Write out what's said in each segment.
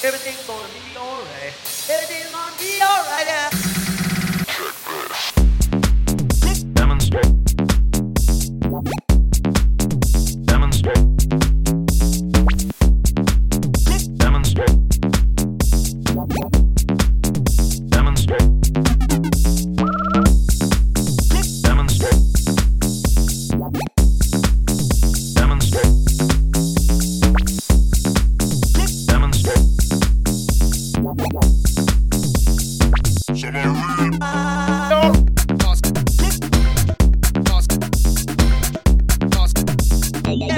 Eu tenho dormido. Hey,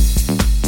Thank you.